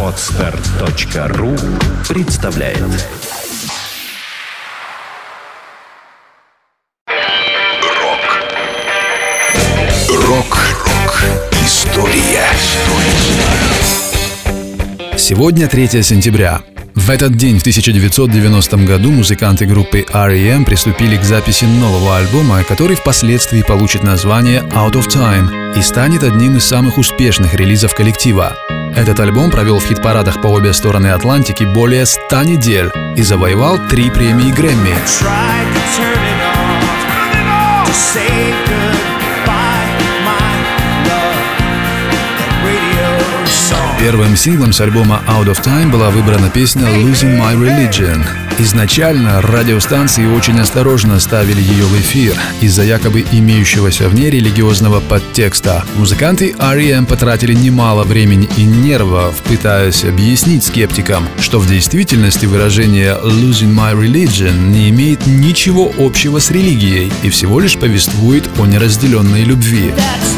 Отстар.ру представляет. Рок. Рок-рок История. Сегодня 3 сентября. В этот день, в 1990 году, музыканты группы R.E.M. приступили к записи нового альбома, который впоследствии получит название Out of Time и станет одним из самых успешных релизов коллектива. Этот альбом провел в хит-парадах по обе стороны Атлантики более 100 недель и завоевал три премии Грэмми. Первым синглом с альбома Out of Time была выбрана песня Losing My Religion. Изначально радиостанции очень осторожно ставили ее в эфир из-за якобы имеющегося в ней религиозного подтекста. Музыканты R.E.M. потратили немало времени и нервов, пытаясь объяснить скептикам, что в действительности выражение «losing my religion» не имеет ничего общего с религией и всего лишь повествует о неразделенной любви. That's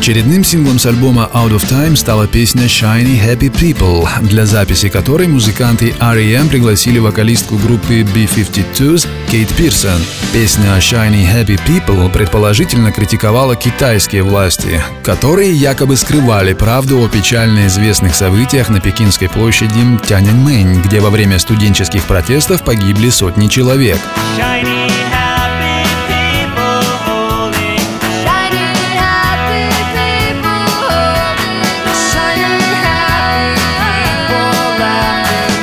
Очередным синглом с альбома Out of Time стала песня Shiny Happy People, для записи которой музыканты R.E.M. пригласили вокалистку группы B-52s Кейт Пирсон. Песня Shiny Happy People предположительно критиковала китайские власти, которые якобы скрывали правду о печально известных событиях на Пекинской площади Тяньаньмэнь, где во время студенческих протестов погибли сотни человек. Shiny,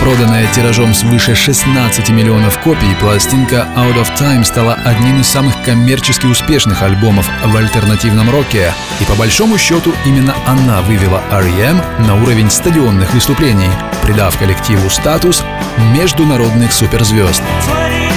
Проданная тиражом свыше 16 миллионов копий, пластинка Out of Time стала одним из самых коммерчески успешных альбомов в альтернативном роке. И по большому счету именно она вывела R.E.M. на уровень стадионных выступлений, придав коллективу статус международных суперзвезд. 20,000